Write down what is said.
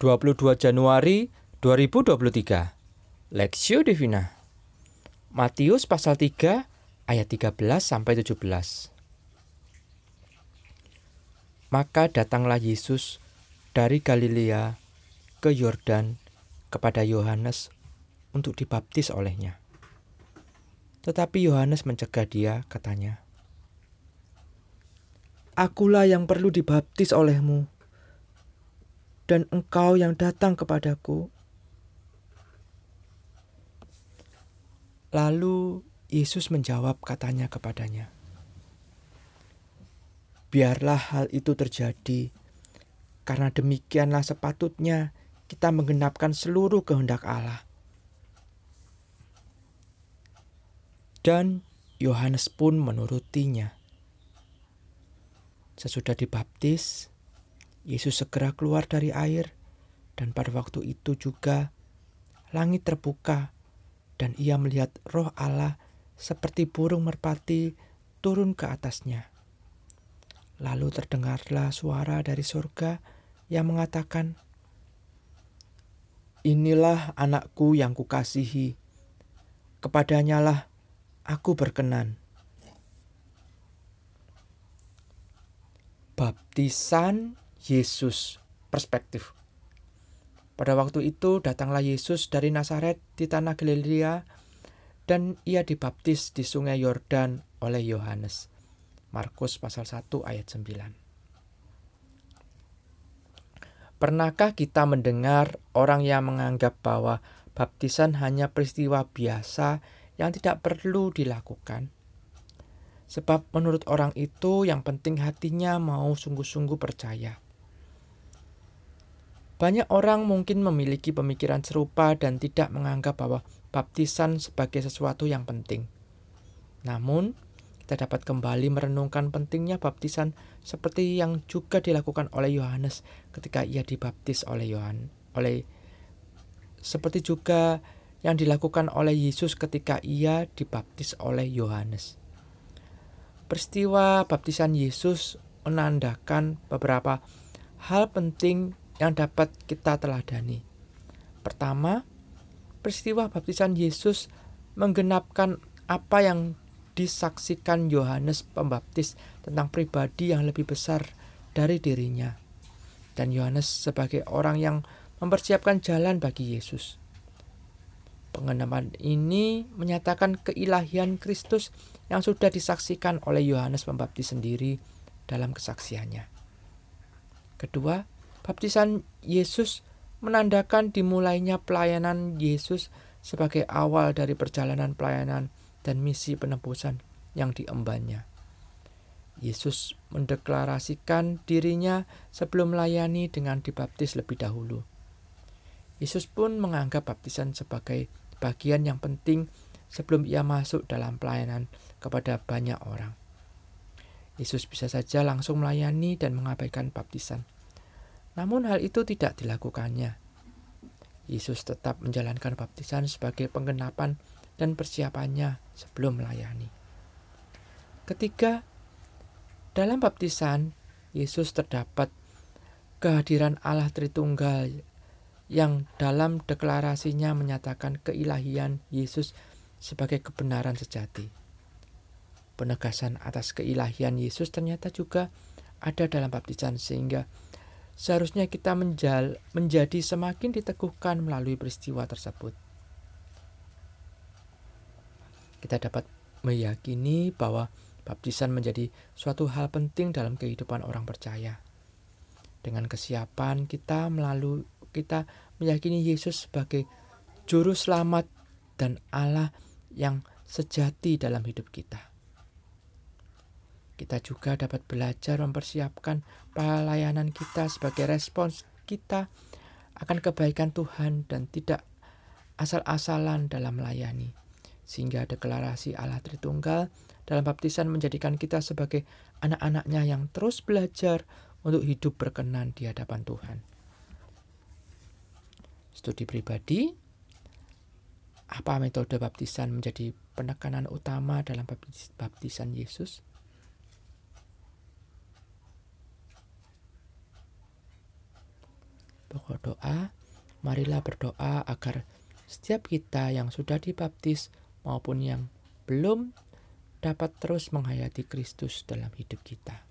22 Januari 2023 Lexio Divina. Matius pasal 3 ayat 13 sampai 17 Maka datanglah Yesus dari Galilea ke Yordan kepada Yohanes untuk dibaptis olehnya. Tetapi Yohanes mencegah dia, katanya, Akulah yang perlu dibaptis olehmu, dan engkau yang datang kepadaku. Lalu Yesus menjawab katanya kepadanya, Biarlah hal itu terjadi, karena demikianlah sepatutnya kita menggenapkan seluruh kehendak Allah. Dan Yohanes pun menurutinya. Sesudah dibaptis, Yesus segera keluar dari air, dan pada waktu itu juga langit terbuka, dan ia melihat Roh Allah seperti burung merpati turun ke atasnya. Lalu terdengarlah suara dari surga yang mengatakan, "Inilah anakku yang kukasihi, kepadanyalah aku berkenan." Baptisan Yesus perspektif. Pada waktu itu datanglah Yesus dari Nazaret di tanah Galilea dan ia dibaptis di sungai Yordan oleh Yohanes. Markus pasal 1 ayat 9. Pernahkah kita mendengar orang yang menganggap bahwa baptisan hanya peristiwa biasa yang tidak perlu dilakukan? Sebab menurut orang itu yang penting hatinya mau sungguh-sungguh percaya. Banyak orang mungkin memiliki pemikiran serupa dan tidak menganggap bahwa baptisan sebagai sesuatu yang penting. Namun, kita dapat kembali merenungkan pentingnya baptisan seperti yang juga dilakukan oleh Yohanes ketika ia dibaptis oleh Yohan oleh seperti juga yang dilakukan oleh Yesus ketika ia dibaptis oleh Yohanes. Peristiwa baptisan Yesus menandakan beberapa hal penting yang dapat kita teladani. Pertama, peristiwa baptisan Yesus menggenapkan apa yang disaksikan Yohanes Pembaptis tentang pribadi yang lebih besar dari dirinya. Dan Yohanes sebagai orang yang mempersiapkan jalan bagi Yesus. Pengenaman ini menyatakan keilahian Kristus yang sudah disaksikan oleh Yohanes Pembaptis sendiri dalam kesaksiannya. Kedua, Baptisan Yesus menandakan dimulainya pelayanan Yesus sebagai awal dari perjalanan pelayanan dan misi penebusan yang diembannya. Yesus mendeklarasikan dirinya sebelum melayani dengan dibaptis lebih dahulu. Yesus pun menganggap baptisan sebagai bagian yang penting sebelum ia masuk dalam pelayanan kepada banyak orang. Yesus bisa saja langsung melayani dan mengabaikan baptisan. Namun hal itu tidak dilakukannya. Yesus tetap menjalankan baptisan sebagai penggenapan dan persiapannya sebelum melayani. Ketiga, dalam baptisan Yesus terdapat kehadiran Allah Tritunggal yang dalam deklarasinya menyatakan keilahian Yesus sebagai kebenaran sejati. Penegasan atas keilahian Yesus ternyata juga ada dalam baptisan sehingga seharusnya kita menjal, menjadi semakin diteguhkan melalui peristiwa tersebut. Kita dapat meyakini bahwa baptisan menjadi suatu hal penting dalam kehidupan orang percaya. Dengan kesiapan kita melalui kita meyakini Yesus sebagai juru selamat dan Allah yang sejati dalam hidup kita. Kita juga dapat belajar mempersiapkan pelayanan kita sebagai respons kita akan kebaikan Tuhan dan tidak asal-asalan dalam melayani. Sehingga deklarasi Allah Tritunggal dalam baptisan menjadikan kita sebagai anak-anaknya yang terus belajar untuk hidup berkenan di hadapan Tuhan. Studi pribadi, apa metode baptisan menjadi penekanan utama dalam baptisan Yesus? Pokok doa, marilah berdoa agar setiap kita yang sudah dibaptis maupun yang belum dapat terus menghayati Kristus dalam hidup kita.